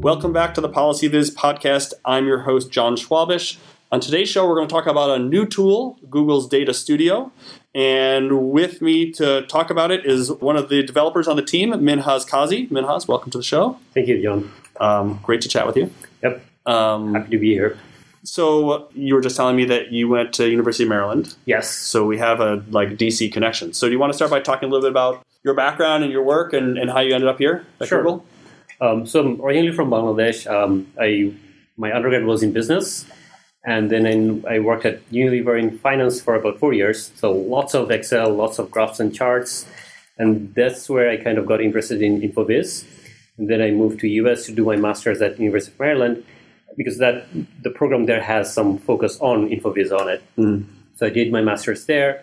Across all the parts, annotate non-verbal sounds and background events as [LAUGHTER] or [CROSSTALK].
Welcome back to the Policy Viz podcast. I'm your host, Jon Schwabish. On today's show, we're going to talk about a new tool, Google's Data Studio. And with me to talk about it is one of the developers on the team, Minhaz Kazi. Minhaz, welcome to the show. Thank you, Jon. Um, great to chat with you. Yep. Um, Happy to be here. so you were just telling me that you went to University of Maryland. Yes. So we have a like DC connection. So do you want to start by talking a little bit about your background and your work and, and how you ended up here at Sure. Google? Um, so I'm originally from Bangladesh. Um, I my undergrad was in business, and then in, I worked at Unilever in finance for about four years. So lots of Excel, lots of graphs and charts, and that's where I kind of got interested in InfoViz. And then I moved to US to do my master's at University of Maryland because that the program there has some focus on InfoViz on it. So I did my master's there.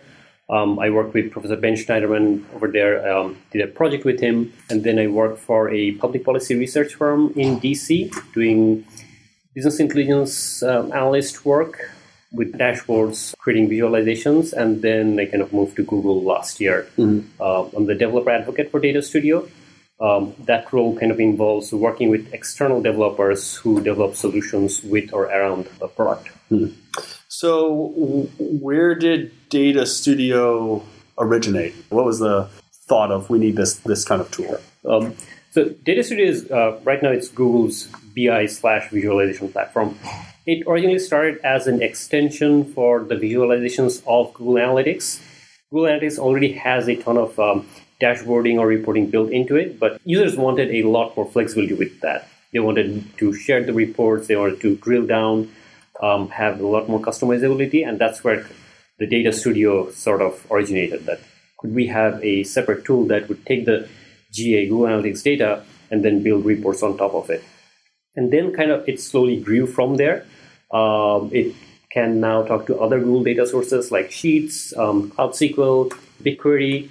Um, I worked with Professor Ben Shneiderman over there, um, did a project with him, and then I worked for a public policy research firm in DC doing business intelligence um, analyst work with dashboards, creating visualizations, and then I kind of moved to Google last year. Uh, I'm the developer advocate for Data Studio. Um, that role kind of involves working with external developers who develop solutions with or around the product. So where did Data Studio originate? What was the thought of we need this this kind of tool? Um, so Data Studio is uh, right now it's Google's BI slash visualization platform. It originally started as an extension for the visualizations of Google Analytics. Google Analytics already has a ton of um, dashboarding or reporting built into it, but users wanted a lot more flexibility with that. They wanted to share the reports, they wanted to drill down, um, have a lot more customizability, and that's where the Data Studio sort of originated. That could we have a separate tool that would take the GA Google Analytics data and then build reports on top of it? And then kind of it slowly grew from there. Um, it can now talk to other Google data sources like Sheets, um, Cloud SQL, BigQuery.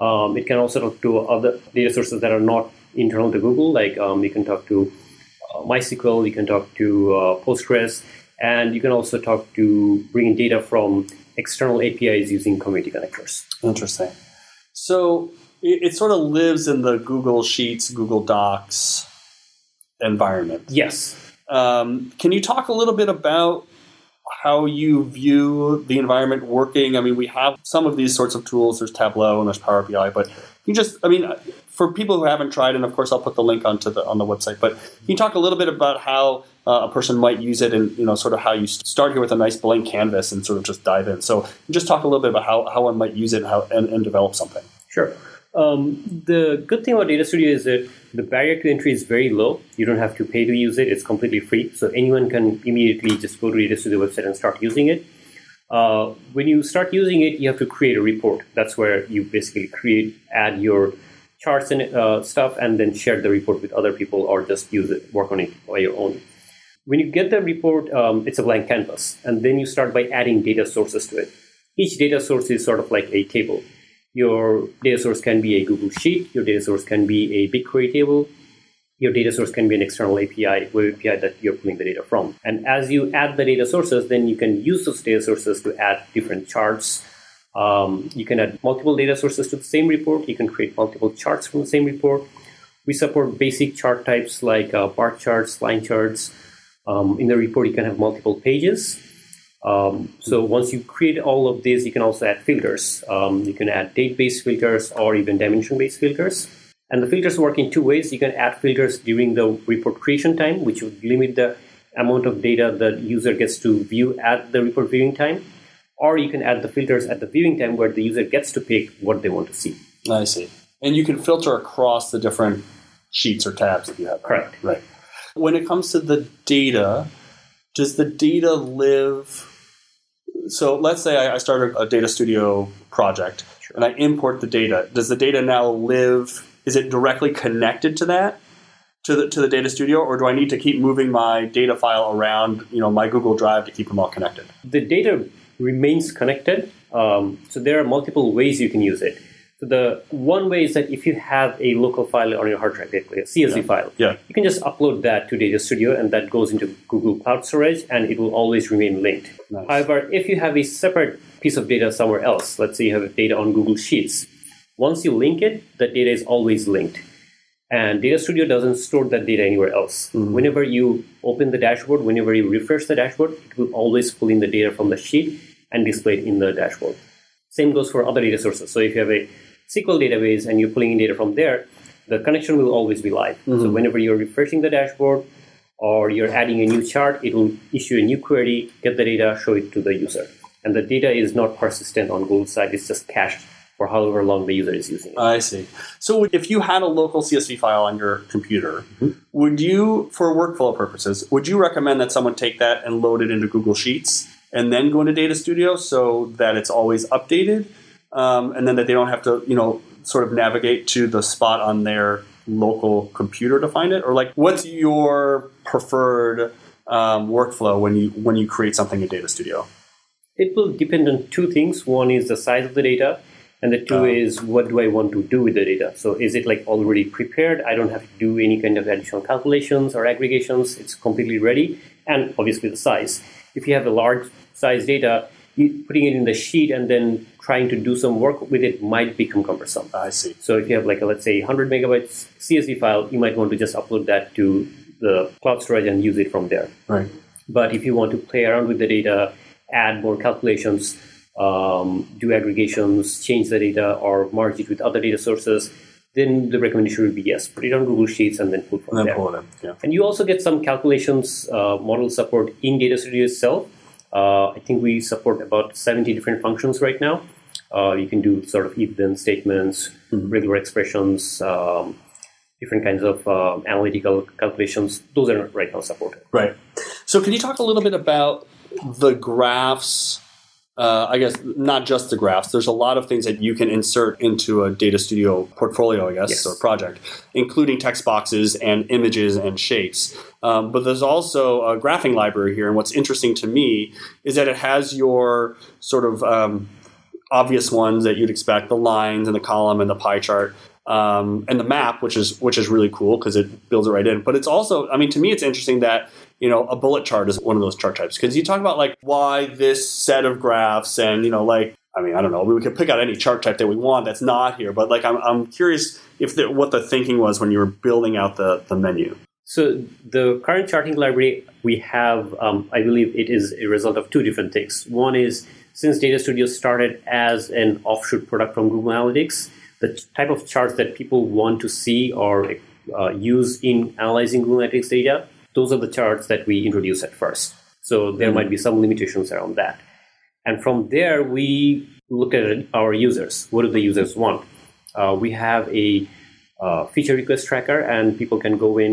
Um, it can also talk to other data sources that are not internal to Google, like um, you can talk to uh, MySQL, you can talk to uh, Postgres, and you can also talk to bringing data from external APIs using community connectors. Interesting. So it, it sort of lives in the Google Sheets, Google Docs environment. Yes. Um, can you talk a little bit about how you view the environment working? I mean, we have some of these sorts of tools. There's Tableau and there's Power BI, but you just, I mean, for people who haven't tried, and of course I'll put the link onto the on the website. But can you talk a little bit about how uh, a person might use it, and you know, sort of how you start here with a nice blank canvas and sort of just dive in. So just talk a little bit about how, how one might use it and how and, and develop something. Sure. Um, the good thing about Data Studio is that the barrier to entry is very low. You don't have to pay to use it. It's completely free. So anyone can immediately just go to Data Studio website and start using it. Uh, when you start using it, you have to create a report. That's where you basically create, add your charts and uh, stuff, and then share the report with other people or just use it, work on it by your own. When you get the report, um, it's a blank canvas, and then you start by adding data sources to it. Each data source is sort of like a table. Your data source can be a Google Sheet, your data source can be a BigQuery table, your data source can be an external API, web API that you're pulling the data from. And as you add the data sources, then you can use those data sources to add different charts. Um, you can add multiple data sources to the same report. You can create multiple charts from the same report. We support basic chart types like uh, bar charts, line charts. Um, in the report, you can have multiple pages. Um, so once you create all of these, you can also add filters. Um, you can add date-based filters or even dimension-based filters. And the filters work in two ways. You can add filters during the report creation time, which would limit the amount of data the user gets to view at the report viewing time. Or you can add the filters at the viewing time where the user gets to pick what they want to see. I see. And you can filter across the different sheets or tabs that you have. Correct. Right. When it comes to the data, does the data live? So let's say I, I start a, a data studio project and I import the data. Does the data now live? Is it directly connected to that? To the, to the data studio, or do I need to keep moving my data file around, you know, my Google Drive to keep them all connected? The data remains connected. Um, so there are multiple ways you can use it. So the one way is that if you have a local file on your hard drive, like a CSV Yeah. file, Yeah. you can just upload that to Data Studio, and that goes into Google Cloud Storage, and it will always remain linked. Nice. However, if you have a separate piece of data somewhere else, let's say you have data on Google Sheets, once you link it, the data is always linked. And Data Studio doesn't store that data anywhere else. Mm-hmm. Whenever you open the dashboard, whenever you refresh the dashboard, it will always pull in the data from the sheet and display it in the dashboard. Same goes for other data sources. So if you have a SQL database and you're pulling in data from there, the connection will always be live. So mm-hmm. whenever you're refreshing the dashboard or you're adding a new chart, it will issue a new query, get the data, show it to the user. And the data is not persistent on Google side, it's just cached for however long the user is using it. I see. So if you had a local CSV file on your computer, would you, for workflow purposes, would you recommend that someone take that and load it into Google Sheets and then go into Data Studio so that it's always updated, um, and then that they don't have to, you know, sort of navigate to the spot on their local computer to find it, or like, what's your preferred um, workflow when you when you create something in Data Studio? It will depend on two things. One is the size of the data, and the two Oh. is what do I want to do with the data. So is it like already prepared? I don't have to do any kind of additional calculations or aggregations. It's completely ready, and obviously the size. If you have a large size data, putting it in the sheet and then trying to do some work with it might become cumbersome. I see. So if you have like a, let's say 100 megabytes CSV file, you might want to just upload that to the cloud storage and use it from there. Right. But if you want to play around with the data, add more calculations, um, do aggregations, change the data, or merge it with other data sources, then the recommendation would be yes, put it on Google Sheets and then pull from And then there. pull it. Yeah. And you also get some calculations uh, model support in Data Studio itself. Uh, I think we support about 70 different functions right now. Uh, you can do sort of if-then statements, regular expressions, um, different kinds of uh, analytical calculations. Those are right now supported. Right. So, can you talk a little bit about the graphs? Uh, I guess not just the graphs. There's a lot of things that you can insert into a Data Studio portfolio, I guess, Yes. or project, including text boxes and images and shapes. Um, but there's also a graphing library here, and what's interesting to me is that it has your sort of um, obvious ones that you'd expect: the lines and the column and the pie chart. Um, and the map, which is which is really cool because it builds it right in. But it's also, I mean, to me, it's interesting that you know a bullet chart is one of those chart types because you talk about like why this set of graphs and you know like I mean I don't know we could pick out any chart type that we want that's not here, but like I'm I'm curious if the, what the thinking was when you were building out the the menu. So the current charting library we have, um, I believe it is a result of two different things. One is since Data Studio started as an offshoot product from Google Analytics, the type of charts that people want to see or uh, use in analyzing Google Analytics data, those are the charts that we introduced at first. So there might be some limitations around that. And from there, we looked at our users. What do the users want? Uh, we have a uh, feature request tracker, and people can go in,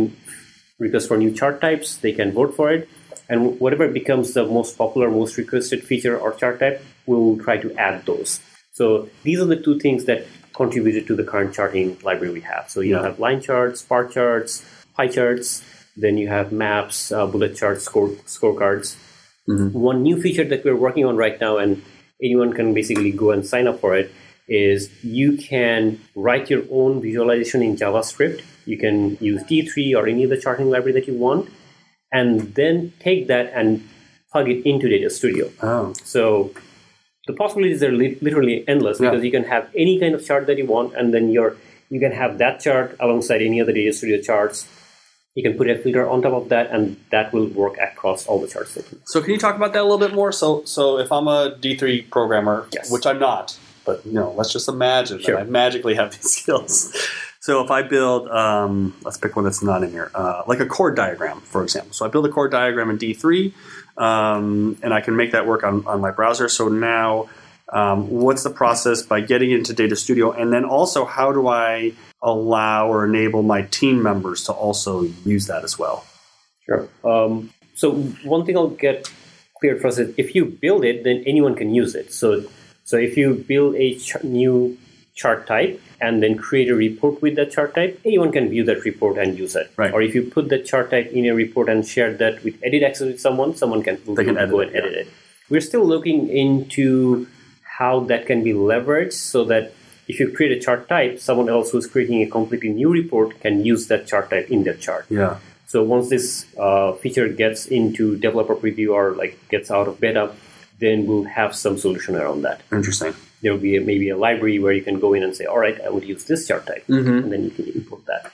request for new chart types. They can vote for it, and whatever becomes the most popular, most requested feature or chart type, we'll try to add those. So these are the two things that contributed to the current charting library we have. So you Yeah. have line charts, bar charts, pie charts. Then you have maps, uh, bullet charts, score scorecards. One new feature that we're working on right now, and anyone can basically go and sign up for it, is you can write your own visualization in JavaScript. You can use D3 or any other charting library that you want, and then take that and plug it into Data Studio. Oh, So the possibilities are li- literally endless Yeah. because you can have any kind of chart that you want, and then your you can have that chart alongside any other Data Studio charts. You can put a filter on top of that, and that will work across all the charts so can you talk about that a little bit more? So so if I'm a D3 programmer, Yes. which I'm not, but you know, let's just imagine Sure. that I magically have these [LAUGHS] skills. So if I build, um, let's pick one that's not in here, uh, like a chord diagram, for example. So I build a chord diagram in D3, um, and I can make that work on, on my browser. So now, um, what's the process by getting into Data Studio, and then also how do I allow or enable my team members to also use that as well? Sure. Um, so one thing I'll get cleared first is if you build it, then anyone can use it. So so if you build a ch- new chart type and then create a report with that chart type, anyone can view that report and use it. Right. Or if you put that chart type in a report and share that with edit access with someone, someone can, They can go edit and it, edit it. We're still looking into how that can be leveraged so that if you create a chart type, someone else who's creating a completely new report can use that chart type in their chart. Yeah. So once this uh, feature gets into developer preview or like gets out of beta, then we'll have some solution around that. Interesting. There will be a, maybe a library where you can go in and say, all right, I would use this chart type, Mm-hmm. and then you can import that.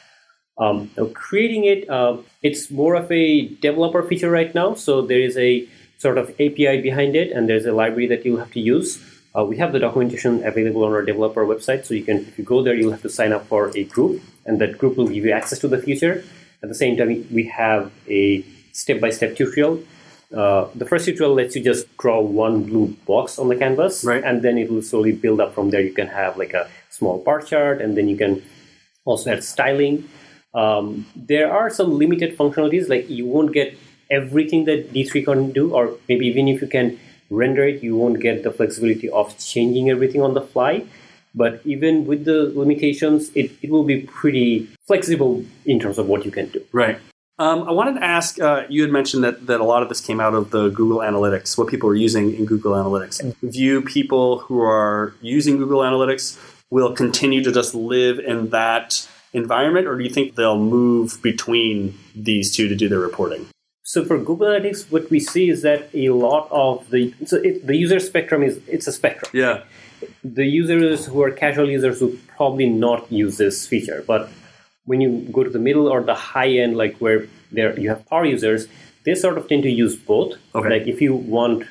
Um, now creating it, uh, it's more of a developer feature right now. So there is a sort of API behind it, and there's a library that you have to use. Uh, we have the documentation available on our developer website, so you can, if you go there, you'll have to sign up for a group, and that group will give you access to the feature. At the same time, we have a step-by-step tutorial. Uh, the first tutorial lets you just draw one blue box on the canvas, Right. and then it will slowly build up from there. You can have like a small bar chart, and then you can also add styling. Um, there are some limited functionalities, like you won't get everything that D3 can do, or maybe even if you can render it, you won't get the flexibility of changing everything on the fly. But even with the limitations, it, it will be pretty flexible in terms of what you can do. Right. Um, I wanted to ask. Uh, you had mentioned that, that a lot of this came out of the Google Analytics, what people are using in Google Analytics. View people who are using Google Analytics will continue to just live in that environment, or do you think they'll move between these two to do their reporting? So for Google Analytics, what we see is that a lot of the so it, the user spectrum is it's a spectrum. Yeah. the users who are casual users will probably not use this feature but when you go to the middle or the high end like where there you have power users they sort of tend to use both Okay. like if you want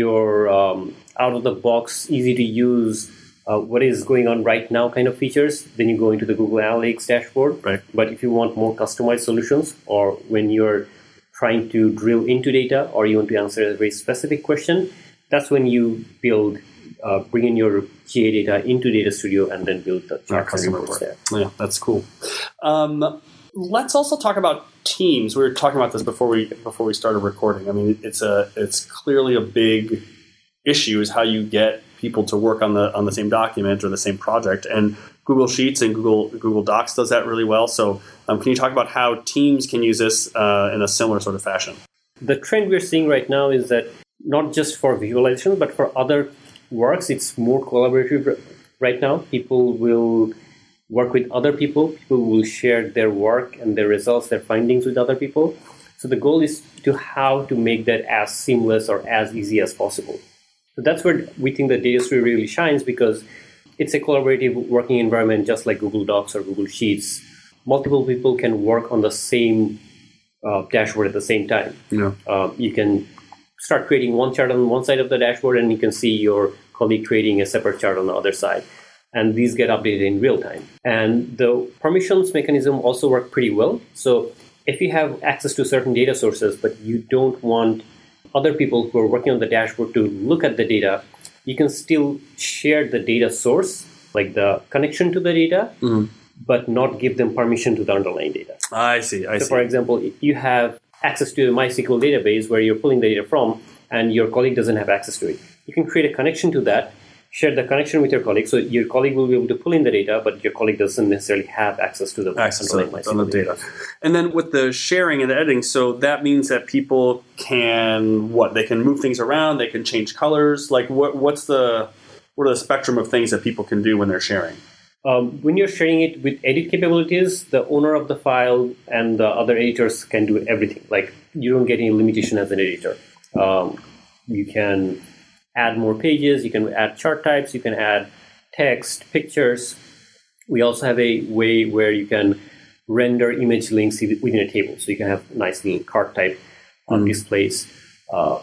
your um, out of the box easy to use uh, what is going on right now kind of features then you go into the google analytics dashboard Right. but if you want more customized solutions or when you're trying to drill into data or you want to answer a very specific question that's when you build uh, bring in your GA data into Data Studio and then build the Our charts customer reports report. there. Yeah, that's cool. Um, let's also talk about teams. We were talking about this before we before we started recording. I mean, it's a it's clearly a big issue is how you get people to work on the on the same document or the same project. And Google Sheets and Google Google Docs does that really well. So, um, can you talk about how teams can use this uh, in a similar sort of fashion? The trend we're seeing right now is that not just for visualization, but for other works, it's more collaborative right now. People will work with other people. People will share their work and their results, their findings with other people. So the goal is to how to make that as seamless or as easy as possible. So that's where we think the Data Studio really shines because it's a collaborative working environment, just like Google Docs or Google Sheets. Multiple people can work on the same uh, dashboard at the same time. You know, Um, you can start creating one chart on one side of the dashboard, and you can see your colleague creating a separate chart on the other side. And these get updated in real time. And the permissions mechanism also work pretty well. So if you have access to certain data sources, but you don't want other people who are working on the dashboard to look at the data, you can still share the data source, like the connection to the data, mm-hmm. but not give them permission to the underlying data. I see. I So, see. for example, if you have access to a MySQL database where you're pulling the data from, and your colleague doesn't have access to it, you can create a connection to that, share the connection with your colleague. So your colleague will be able to pull in the data, but your colleague doesn't necessarily have access to the access to the, data. And then with the sharing and the editing, so that means that people can what they can move things around, they can change colors. Like what what's the what are the spectrum of things that people can do when they're sharing? Um, when you're sharing it with edit capabilities, the owner of the file and the other editors can do everything. Like you don't get any limitation as an editor. Um, you can add more pages, you can add chart types, you can add text, pictures. We also have a way where you can render image links within a table, so you can have nice little card type on displays. Uh,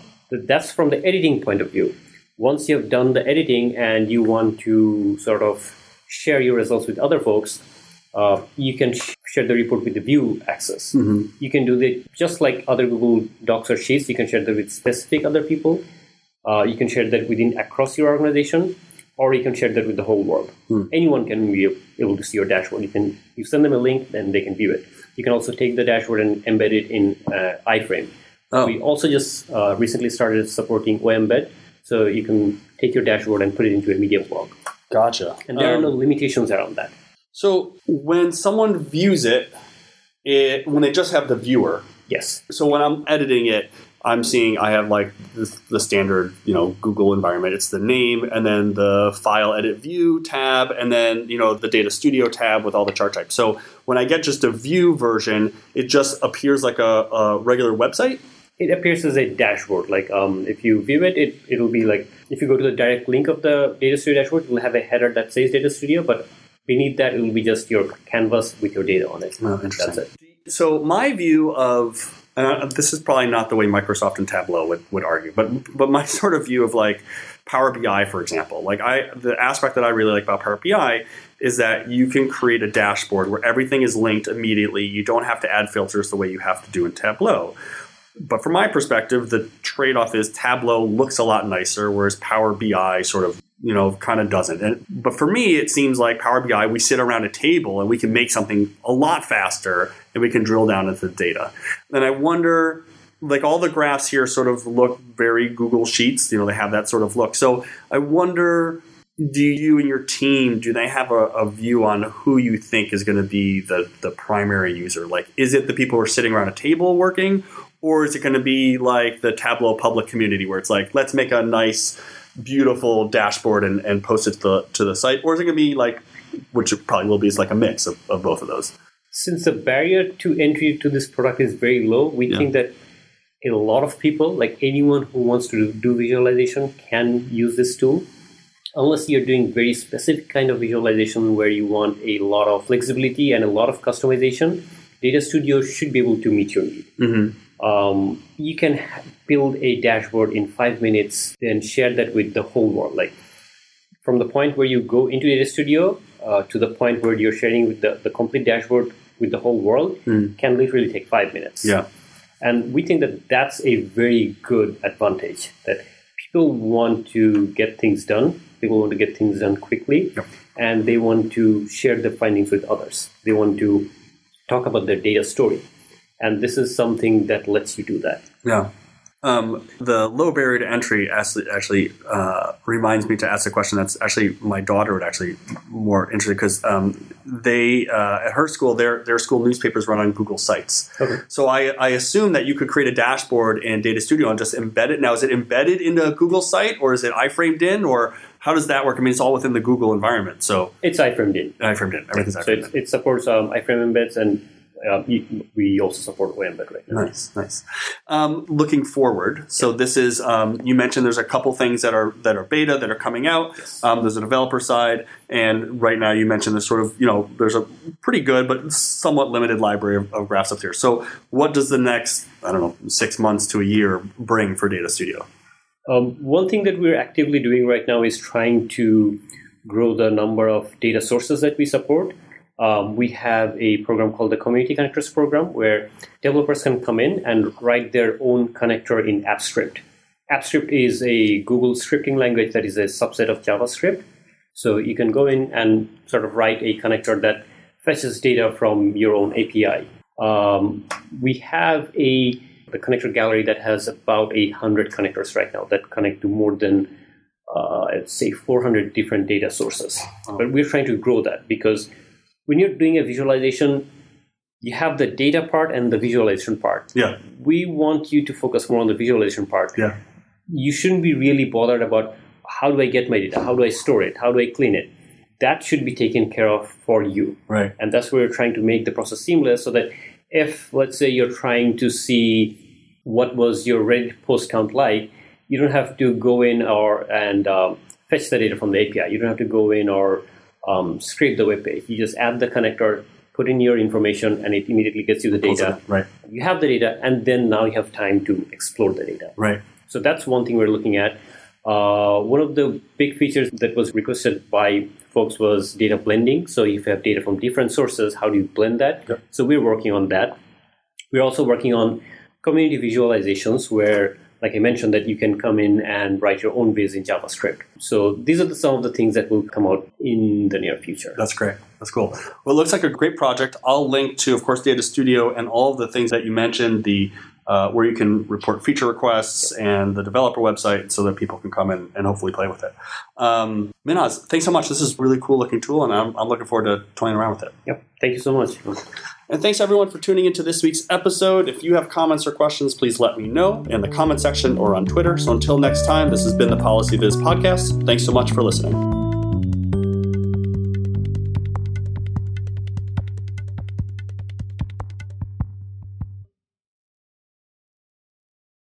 that's from the editing point of view. Once you have done the editing and you want to sort of share your results with other folks, uh, you can sh- share the report with the view access. You can do that just like other Google Docs or Sheets. You can share that with specific other people. Uh, you can share that within across your organization, or you can share that with the whole world. Anyone can be able to see your dashboard. You can you send them a link, then they can view it. You can also take the dashboard and embed it in uh, iFrame. Oh. We also just uh, recently started supporting OEmbed, so you can take your dashboard and put it into a media blog. Gotcha. And there are Um, no limitations around that. So when someone views it, it when they just have the viewer. Yes. So when I'm editing it, I'm seeing I have like the, the standard, you know, Google environment. It's the name and then the file edit view tab and then, you know, the data studio tab with all the chart types. So when I get just a view version, it just appears like a, a regular website. It appears as a dashboard. Like um, if you view it, it it'll be like if you go to the direct link of the Data Studio dashboard, it will have a header that says Data Studio, but Beneath that, it will be just your canvas with your data on it. Oh, interesting. That's it. So my view of and uh, this is probably not the way Microsoft and Tableau would, would argue, but but my [LAUGHS] sort of view of like Power BI, for example, like I the aspect that I really like about Power BI is that you can create a dashboard where everything is linked immediately. You don't have to add filters the way you have to do in Tableau. But from my perspective, the trade off is Tableau looks a lot nicer, whereas Power BI sort of you know kind of doesn't. And, but for me, it seems like Power BI we sit around a table and we can make something a lot faster and we can drill down into the data. And I wonder. Like all the graphs here sort of look very Google Sheets, you know, they have that sort of look. So I wonder do you and your team do they have a, a view on who you think is going to be the, the primary user like is it the people who are sitting around a table working or is it going to be like the tableau public community where it's like let's make a nice beautiful dashboard and, and post it to the, to the site or is it going to be like which it probably will be is like a mix of, of both of those Since the barrier to entry to this product is very low, we Yeah. think that a lot of people, like anyone who wants to do visualization, can use this tool. Unless you're doing very specific kind of visualization where you want a lot of flexibility and a lot of customization, Data Studio should be able to meet your need. mm-hmm. um, you can build a dashboard in five minutes and share that with the whole world like from the point where you go into data studio uh, to the point where you're sharing with the, the complete dashboard with the whole world Mm. can literally take five minutes. Yeah. And we think that that's a very good advantage that people want to get things done people want to get things done quickly and they want to share the findings with others. They want to talk about their data story. And this is something that lets you do that. Yeah. Um, the low barrier to entry actually, actually uh, reminds me to ask a question that's actually my daughter would actually more interested because um, they uh, at her school their their school newspapers run on Google Sites. Okay. So I, I assume that you could create a dashboard in Data Studio and just embed it. Now is it embedded into a Google site or is it iframed in or how does that work? I mean it's all within the Google environment. So It's iframed in. iframed in everything's So iframed it, in. it supports um, iframe embeds, and you- we also support OEmbed right now. Nice, nice. Um, looking forward, so this is um, you mentioned there's a couple things that are that are beta that are coming out. Um, there's a developer side, and right now you mentioned this sort of you know there's a pretty good but somewhat limited library of, of graphs up here. So what does the next I don't know six months to a year bring for Data Studio? Um, one thing that we're actively doing right now is trying to grow the number of data sources that we support. Um, we have a program called the Community Connectors Program where developers can come in and write their own connector in AppScript. AppScript is a Google scripting language that is a subset of JavaScript. So you can go in and sort of write a connector that fetches data from your own API. Um, we have a the connector gallery that has about 800 connectors right now that connect to more than uh, say 400 different data sources. But we're trying to grow that because when you're doing a visualization, you have the data part and the visualization part. Yeah, We want you to focus more on the visualization part. yeah, You shouldn't be really bothered about how do I get my data? How do I store it? How do I clean it? That should be taken care of for you. right. And that's where we're trying to make the process seamless so that if, let's say, you're trying to see what was your Reddit post count like, you don't have to go in or and um, fetch the data from the API. You don't have to go in or um, scrape the web page. You just add the connector, put in your information, and it immediately gets you the data. Right, You have the data, and then now you have time to explore the data. right. So that's one thing we're looking at. Uh, one of the big features that was requested by folks was data blending. So if you have data from different sources, how do you blend that? Yep. So we're working on that. We're also working on community visualizations where, like I mentioned, that you can come in and write your own viz in JavaScript. So these are the, some of the things that will come out in the near future. That's great. That's cool. Well, it looks like a great project. I'll link to, of course, Data Studio and all of the things that you mentioned, the uh, where you can report feature requests and the developer website, so that people can come in and hopefully play with it. Um, Minhaz, thanks so much. This is a really cool looking tool, and I'm, I'm looking forward to toying around with it. Yep. Thank you so much. And thanks everyone for tuning into this week's episode. If you have comments or questions, please let me know in the comment section or on Twitter. So until next time, this has been the Policy Viz podcast. Thanks so much for listening.